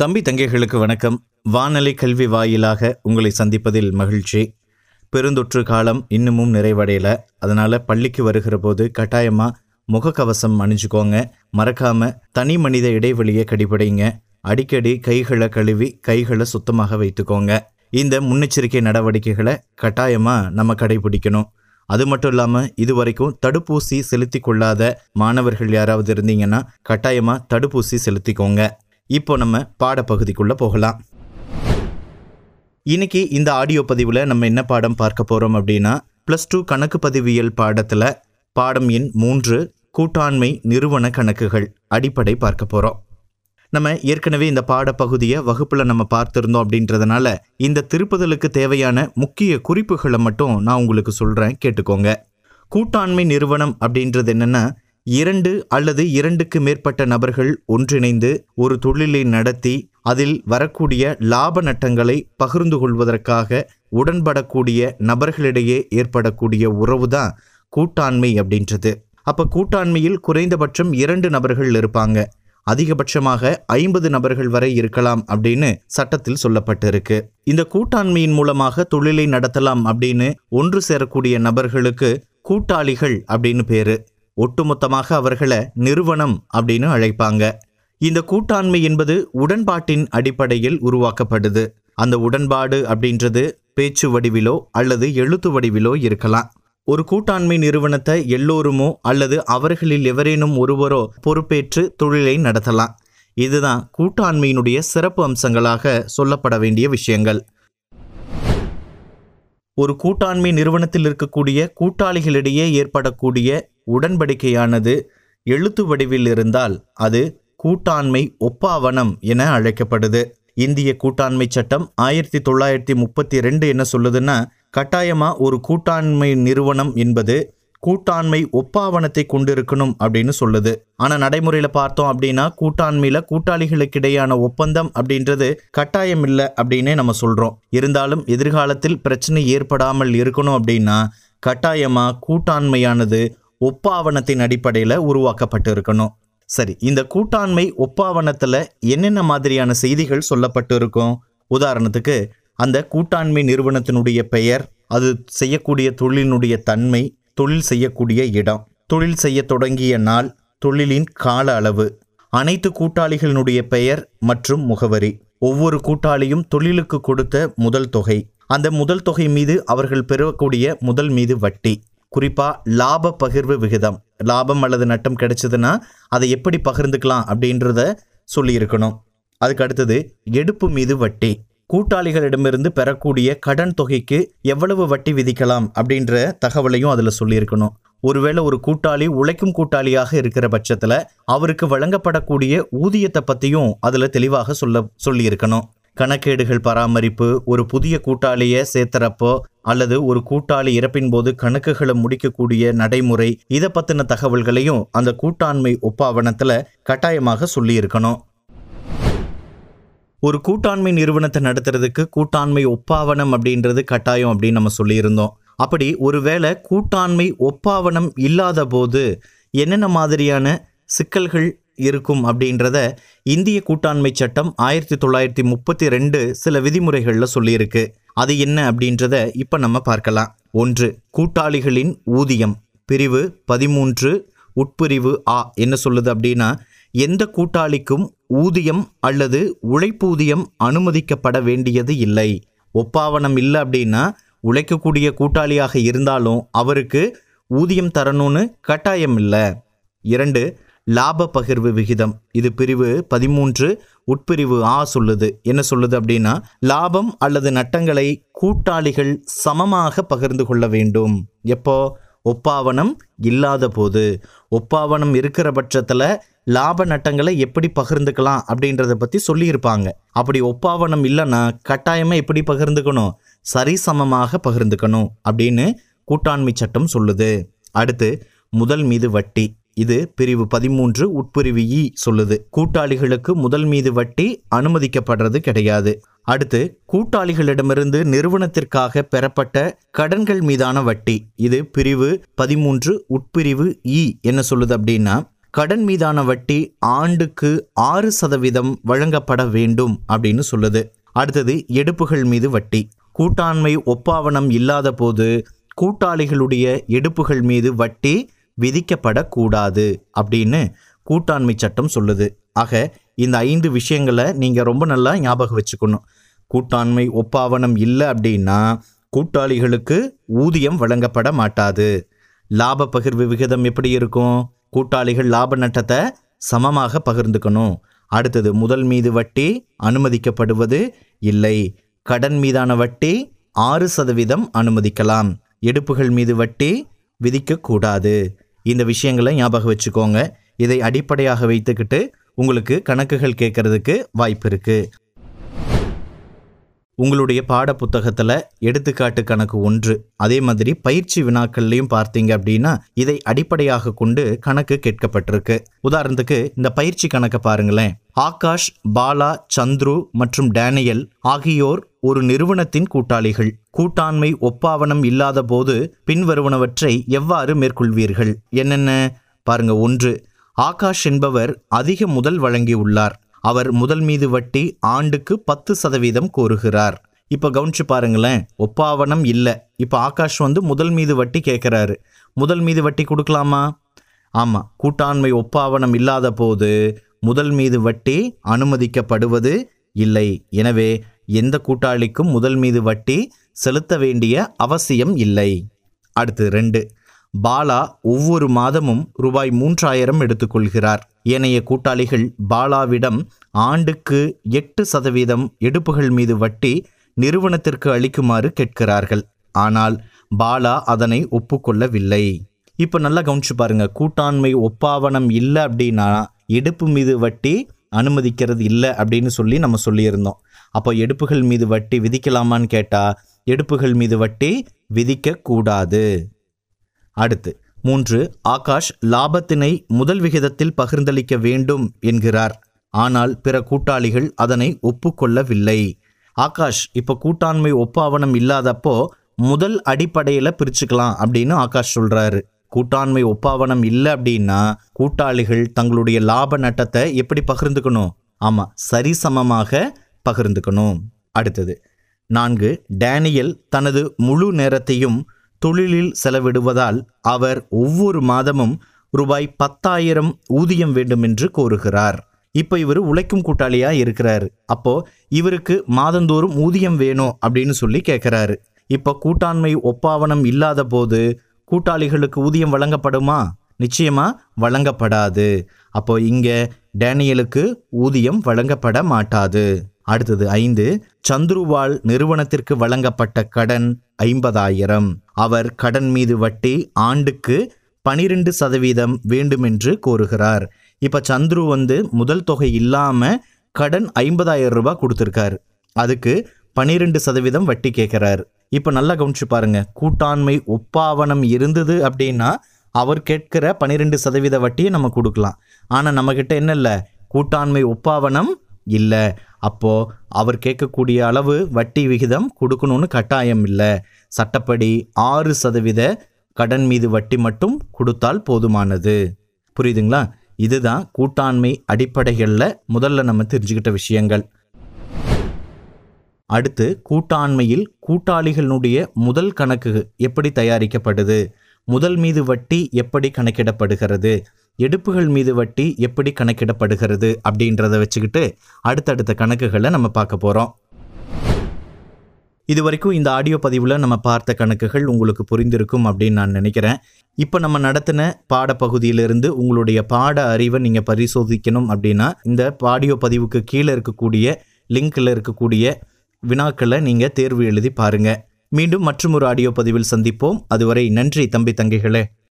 தம்பி தங்கைகளுக்கு வணக்கம். வானொலி கல்வி வாயிலாக உங்களை சந்திப்பதில் மகிழ்ச்சி. பெருந்தொற்று காலம் இன்னமும் நிறைவடையல. அதனால பள்ளிக்கு வருகிற போது கட்டாயமா முகக்கவசம் அணிஞ்சுக்கோங்க. மறக்காம தனி மனித இடைவெளியை கடிபடிங்க. அடிக்கடி கைகளை கழுவி கைகளை சுத்தமாக வைத்துக்கோங்க. இந்த முன்னெச்சரிக்கை நடவடிக்கைகளை கட்டாயமா நம்ம கடைபிடிக்கணும். அது மட்டும் இல்லாமல் இதுவரைக்கும் தடுப்பூசி செலுத்தி கொள்ளாத மாணவர்கள் யாராவது இருந்தீங்கன்னா கட்டாயமாக தடுப்பூசி செலுத்திக்கோங்க. இப்போ நம்ம பாடப்பகுதிக்குள்ளே போகலாம். இன்னைக்கு இந்த ஆடியோ பதிவில் நம்ம என்ன பாடம் பார்க்க போகிறோம் அப்படின்னா ப்ளஸ் டூ கணக்கு பதிவியல் பாடத்தில் பாடம் எண் மூன்று கூட்டாண்மை நிறுவன கணக்குகள் அடிப்படை பார்க்க போகிறோம் நம்ம ஏற்கனவே இந்த பாடப்பகுதியை வகுப்பில் நம்ம பார்த்துருந்தோம் அப்படின்றதுனால இந்த திருப்புதலுக்கு தேவையான முக்கிய குறிப்புகளை மட்டும் நான் உங்களுக்கு சொல்கிறேன் கேட்டுக்கோங்க. கூட்டாண்மை நிறுவனம் அப்படின்றது என்னென்னா இரண்டு அல்லது இரண்டுக்கு மேற்பட்ட நபர்கள் ஒன்றிணைந்து ஒரு தொழிலை நடத்தி அதில் வரக்கூடிய லாப நட்டங்களை பகிர்ந்து கொள்வதற்காக உடன்படக்கூடிய நபர்களிடையே ஏற்படக்கூடிய உறவு தான் கூட்டாண்மை அப்படின்றது. அப்போ கூட்டாண்மையில் குறைந்தபட்சம் இரண்டு நபர்கள் இருப்பாங்க. அதிகபட்சமாக ஐம்பது நபர்கள் வரை இருக்கலாம் அப்படின்னு சட்டத்தில் சொல்லப்பட்டிருக்கு. இந்த கூட்டாண்மையின் மூலமாக தொழிலை நடத்தலாம் அப்படின்னு ஒன்று சேரக்கூடிய நபர்களுக்கு கூட்டாளிகள் அப்படின்னு பேரு. ஒட்டுமொத்தமாக அவர்களை நிறுவனம் அப்படின்னு அழைப்பாங்க. இந்த கூட்டாண்மை என்பது உடன்பாட்டின் அடிப்படையில் உருவாக்கப்படுது. அந்த உடன்பாடு அப்படின்றது பேச்சு வடிவிலோ அல்லது எழுத்து வடிவிலோ இருக்கலாம். ஒரு கூட்டாண்மை நிறுவனத்தை எல்லோருமோ அல்லது அவர்களில் எவரேனும் ஒருவரோ பொறுப்பேற்று தொழிலை நடத்தலாம். இதுதான் கூட்டாண்மையினுடைய சிறப்பு அம்சங்களாக சொல்லப்பட வேண்டிய விஷயங்கள். ஒரு கூட்டாண்மை நிறுவனத்தில் இருக்கக்கூடிய கூட்டாளிகளிடையே ஏற்படக்கூடிய உடன்படிக்கையானது எழுத்து வடிவில் இருந்தால் அது கூட்டாண்மை ஒப்பாவனம் என அழைக்கப்படுது. இந்திய கூட்டாண்மை சட்டம் ஆயிரத்தி தொள்ளாயிரத்தி முப்பத்தி ரெண்டு என்ன சொல்லுதுன்னா கட்டாயமா ஒரு கூட்டாண்மை நிறுவனம் என்பது கூட்டாண்மை ஒப்பாவனத்தை கொண்டிருக்கணும் அப்படின்னு சொல்லுது. ஆனா நடைமுறையில பார்த்தோம் அப்படின்னா கூட்டாண்மையில கூட்டாளிகளுக்கிடையான ஒப்பந்தம் அப்படின்றது கட்டாயம் இல்லை அப்படின்னே நம்ம சொல்றோம். இருந்தாலும் எதிர்காலத்தில் பிரச்சனை ஏற்படாமல் இருக்கணும் அப்படின்னா கட்டாயமா கூட்டாண்மையானது ஒப்பாவணத்தின் அடிப்படையில் உருவாக்கப்பட்டு இருக்கணும் சரி இந்த கூட்டாண்மை ஒப்பாவணத்தில் என்னென்ன மாதிரியான செய்திகள் சொல்லப்பட்டு இருக்கும் உதாரணத்துக்கு அந்த கூட்டாண்மை நிறுவனத்தினுடைய பெயர் அது செய்யக்கூடிய தொழிலினுடைய தன்மை தொழில் செய்யக்கூடிய இடம் தொழில் செய்ய தொடங்கிய நாள் தொழிலின் கால அளவு அனைத்து கூட்டாளிகளினுடைய பெயர் மற்றும் முகவரி. ஒவ்வொரு கூட்டாளியும் தொழிலுக்கு கொடுத்த முதல் தொகை. அந்த முதல் தொகை மீது அவர்கள் பெறக்கூடிய முதல் மீது வட்டி. குறிப்பாக லாப பகிர்வு விகிதம். லாபம் அல்லது நட்டம் கிடைச்சதுன்னா அதை எப்படி பகிர்ந்துக்கலாம் அப்படின்றத சொல்லியிருக்கணும். அதுக்கு அடுத்தது எடுப்பு மீது வட்டி. கூட்டாளிகளிடமிருந்து பெறக்கூடிய கடன் தொகைக்கு எவ்வளவு வட்டி விதிக்கலாம் அப்படின்ற தகவலையும் அதில் சொல்லியிருக்கணும். ஒருவேளை ஒரு கூட்டாளி உழைக்கும் கூட்டாளியாக இருக்கிற பட்சத்தில் அவருக்கு வழங்கப்படக்கூடிய ஊதியத்தை பற்றியும் அதில் தெளிவாக சொல்ல சொல்லியிருக்கணும். கணக்கேடுகள் பராமரிப்பு ஒரு புதிய கூட்டாளியை சேர்த்துறப்போ அல்லது ஒரு கூட்டாளி இறப்பின் போது கணக்குகளை முடிக்கக்கூடிய நடைமுறை இதை பற்றின தகவல்களையும் அந்த கூட்டாண்மை ஒப்பாவணத்தில் கட்டாயமாக சொல்லியிருக்கணும். ஒரு கூட்டாண்மை நிறுவனத்தை நடத்துறதுக்கு கூட்டாண்மை ஒப்பாவணம் அப்படின்றது கட்டாயம் அப்படின்னு நம்ம சொல்லியிருந்தோம். அப்படி ஒருவேளை கூட்டாண்மை ஒப்பாவணம் இல்லாத போது என்னென்ன மாதிரியான சிக்கல்கள் இருக்கும் அப்படின்றத இந்திய கூட்டாண்மை சட்டம் ஆயிரத்தி தொள்ளாயிரத்தி முப்பத்தி ரெண்டு சில விதிமுறைகளில் சொல்லியிருக்கு. அது என்ன அப்படின்றத இப்போ நம்ம பார்க்கலாம். ஒன்று கூட்டாளிகளின் ஊதியம். பிரிவு பதிமூன்று உட்பிரிவு ஆ. என்ன சொல்லுது அப்படின்னா எந்த கூட்டாளிக்கும் ஊதியம் அல்லது உழைப்பூதியம் அனுமதிக்கப்பட வேண்டியது இல்லை. ஒப்பாவனம் இல்லை அப்படின்னா உழைக்கக்கூடிய கூட்டாளியாக இருந்தாலும் அவருக்கு ஊதியம் தரணும்னு கட்டாயம் இல்லை. இரண்டு லாப பகிர்வு விகிதம். இது பிரிவு பதிமூன்று உட்பிரிவு ஆ சொல்லுது. என்ன சொல்லுது அப்படின்னா லாபம் அல்லது நட்டங்களை கூட்டாளிகள் சமமாக பகிர்ந்து கொள்ள வேண்டும். எப்போ? ஒப்பாவனம் இல்லாத போது. ஒப்பாவனம் இருக்கிற பட்சத்தில் லாப நட்டங்களை எப்படி பகிர்ந்துக்கலாம் அப்படின்றத பற்றி சொல்லியிருப்பாங்க. அப்படி ஒப்பாவனம் இல்லைன்னா கட்டாயமாக எப்படி பகிர்ந்துக்கணும்? சரிசமமாக பகிர்ந்துக்கணும் அப்படின்னு கூட்டாண்மை சட்டம் சொல்லுது. அடுத்து முதல் மீது வட்டி. இது பிரிவு பதிமூன்று உட்பிரிவு இ சொல்லுது. கூட்டாளிகளுக்கு முதல் மீது வட்டி அனுமதிக்கப்படுறது கிடையாது. அடுத்து கூட்டாளிகளிடமிருந்து நிறுவனத்திற்காக பெறப்பட்ட கடன்கள் மீதான வட்டி. இது பிரிவு பதிமூன்று உட்பிரிவு இ என்ன சொல்லுது அப்படின்னா கடன் மீதான வட்டி ஆண்டுக்கு ஆறு சதவீதம் வழங்கப்பட வேண்டும் அப்படின்னு சொல்லுது. அடுத்தது எடுப்புகள் மீது வட்டி. கூட்டாண்மை ஒப்பாவனம் இல்லாத போது கூட்டாளிகளுடைய எடுப்புகள் மீது வட்டி விதிக்கப்படக்கூடாது அப்படின்னு கூட்டாண்மை சட்டம் சொல்லுது. ஆக இந்த ஐந்து விஷயங்களை நீங்கள் ரொம்ப நல்லா ஞாபகம் வச்சுக்கணும். கூட்டாண்மை ஒப்பாவனம் இல்லை அப்படின்னா கூட்டாளிகளுக்கு ஊதியம் வழங்கப்பட மாட்டாது. லாப பகிர்வு விகிதம் எப்படி இருக்கும்? கூட்டாளிகள் லாப நட்டத்தை சமமாக பகிர்ந்துக்கணும். அடுத்தது முதல் மீது வட்டி அனுமதிக்கப்படுவது இல்லை. கடன் மீதான வட்டி ஆறு சதவீதம் அனுமதிக்கலாம். எடுப்புகள் மீது வட்டி விதிக்கக்கூடாது. இந்த விஷயங்களை ஞாபகம் வச்சுக்கோங்க. இதை அடிப்படையாக வைத்துக்கிட்டு உங்களுக்கு கணக்குகள் கேட்கறதுக்கு வாய்ப்பு இருக்குது உங்களுடைய பாட புத்தகத்தில் எடுத்துக்காட்டு கணக்கு ஒன்று. அதே மாதிரி பயிற்சி வினாக்கள்லையும் பார்த்தீங்க அப்படின்னா இதை அடிப்படையாக கொண்டு கணக்கு கேட்கப்பட்டிருக்கு. உதாரணத்துக்கு இந்த பயிற்சி கணக்கை பாருங்களேன். ஆகாஷ் பாலா சந்துரு மற்றும் டேனியல் ஆகியோர் ஒரு நிறுவனத்தின் கூட்டாளிகள். கூட்டாண்மை ஒப்பாவனம் இல்லாத போது பின்வருவனவற்றை எவ்வாறு மேற்கொள்வீர்கள்? என்னென்ன? பாருங்க ஒன்று. ஆகாஷ் என்பவர் அதிக முதல் வழங்கியுள்ளார். அவர் முதல் மீது வட்டி ஆண்டுக்கு பத்து சதவீதம் கோருகிறார். இப்போ கவனிச்சு பாருங்களேன் ஒப்பாவனம் இல்லை. இப்போ ஆகாஷ் வந்து முதல் மீது வட்டி கேட்குறாரு முதல் மீது வட்டி கொடுக்கலாமா? ஆமாம் கூட்டாண்மை ஒப்பாவனம் இல்லாத போது முதல் மீது வட்டி அனுமதிக்கப்படுவது இல்லை. எனவே எந்த கூட்டாளிக்கும் முதல் மீது வட்டி செலுத்த வேண்டிய அவசியம் இல்லை. அடுத்து ரெண்டு பாலா ஒவ்வொரு மாதமும் ரூபாய் மூன்றாயிரம் எடுத்துக்கொள்கிறார். ஏனைய கூட்டாளிகள் பாலாவிடம் ஆண்டுக்கு எட்டு சதவீதம் எடுப்புகள் மீது வட்டி நிறுவனத்திற்கு அளிக்குமாறு கேட்கிறார்கள். ஆனால் பாலா அதனை ஒப்புக்கொள்ளவில்லை. இப்போ நல்லா கவனிச்சு பாருங்க. கூட்டாண்மை ஒப்பாவனம் இல்லை அப்படின்னா எடுப்பு மீது வட்டி அனுமதிக்கிறது இல்லை அப்படின்னு சொல்லி நம்ம சொல்லியிருந்தோம். அப்போ எடுப்புகள் மீது வட்டி விதிக்கலாமான்னு கேட்டால் எடுப்புகள் மீது வட்டி விதிக்கக்கூடாது. அடுத்து மூன்று ஆகாஷ் லாபத்தினை முதல் விகிதத்தில் பகிர்ந்தளிக்க வேண்டும் என்கிறார். ஆனால் பிற கூட்டாளிகள் அதனை ஒப்புக்கொள்ளவில்லை. ஆகாஷ் இப்போ கூட்டாண்மை ஒப்பாவனம் இல்லாதப்போ முதல் அடிப்படையில் பிரிச்சுக்கலாம் அப்படின்னு ஆகாஷ் சொல்றாரு. கூட்டாண்மை ஒப்பாவனம் இல்லை அப்படின்னா கூட்டாளிகள் தங்களுடைய லாப நட்டத்தை எப்படி பகிர்ந்துக்கணும்? ஆமாம் சரிசமமாக பகிர்ந்துக்கணும். அடுத்தது நான்கு டேனியல் தனது முழு நேரத்தையும் தொழிலில் செலவிடுவதால் அவர் ஒவ்வொரு மாதமும் ரூபாய் பத்தாயிரம் ஊதியம் வேண்டும் என்று கோருகிறார். இப்போ இவர் உழைக்கும் கூட்டாளியா இருக்கிறாரு. அப்போ இவருக்கு மாதந்தோறும் ஊதியம் வேணும் அப்படின்னு சொல்லி கேட்குறாரு இப்போ கூட்டாண்மை ஒப்பாவனம் இல்லாத போது கூட்டாளிகளுக்கு ஊதியம் வழங்கப்படுமா? நிச்சயமா வழங்கப்படாது. அப்போ இங்க டேனியலுக்கு ஊதியம் வழங்கப்பட மாட்டாது. அடுத்தது ஐந்து சந்துருவால் நிறுவனத்திற்கு வழங்கப்பட்ட கடன் ஐம்பதாயிரம். அவர் கடன் மீது வட்டி ஆண்டுக்கு பனிரெண்டு சதவீதம் வேண்டுமென்று கோருகிறார். இப்ப சந்துரு வந்து முதல் தொகை இல்லாம கடன் ஐம்பதாயிரம் ரூபாய் கொடுத்துருக்காரு. அதுக்கு பனிரெண்டு சதவீதம் வட்டி கேட்குறார். இப்போ நல்லா கவனிச்சு பாருங்க. கூட்டாண்மை ஒப்பாவனம் இருந்தது அப்படின்னா அவர் கேட்கிற பன்னிரெண்டு சதவீத வட்டியை நம்ம கொடுக்கலாம். ஆனால் நம்மக்கிட்ட என்ன இல்லை? கூட்டாண்மை ஒப்பாவனம் இல்லை. அப்போது அவர் கேட்கக்கூடிய அளவு வட்டி விகிதம் கொடுக்கணும்னு கட்டாயம் இல்லை. சட்டப்படி ஆறு சதவீத கடன் மீது வட்டி மட்டும் கொடுத்தால் போதுமானது. புரியுதுங்களா? இதுதான் கூட்டாண்மை அடிப்படைகளில் முதல்ல நம்ம தெரிஞ்சுக்கிட்ட விஷயங்கள். அடுத்து கூட்டாண்மையில் கூட்டாளிகளுடைய முதல் கணக்கு எப்படி தயாரிக்கப்படுது? முதல் மீது வட்டி எப்படி கணக்கிடப்படுகிறது? எடுப்புகள் மீது வட்டி எப்படி கணக்கிடப்படுகிறது அப்படின்றத வச்சுக்கிட்டு அடுத்தடுத்த கணக்குகளை நம்ம பார்க்க போகிறோம் இது வரைக்கும் இந்த ஆடியோ பதிவில் நம்ம பார்த்த கணக்குகள் உங்களுக்கு புரிந்திருக்கும் அப்படின்னு நான் நினைக்கிறேன். இப்போ நம்ம நடத்தின பாடப்பகுதியிலிருந்து உங்களுடைய பாட அறிவை நீங்கள் பரிசோதிக்கணும் அப்படின்னா இந்த ஆடியோ பதிவுக்கு கீழே இருக்கக்கூடிய லிங்கில் இருக்கக்கூடிய வினாக்களை நீங்கள் தேர்வு எழுதி பாருங்கள் மீண்டும் மற்றும் ஒரு ஆடியோ பதிவில் சந்திப்போம். அதுவரை நன்றி தம்பி தங்கைகளே.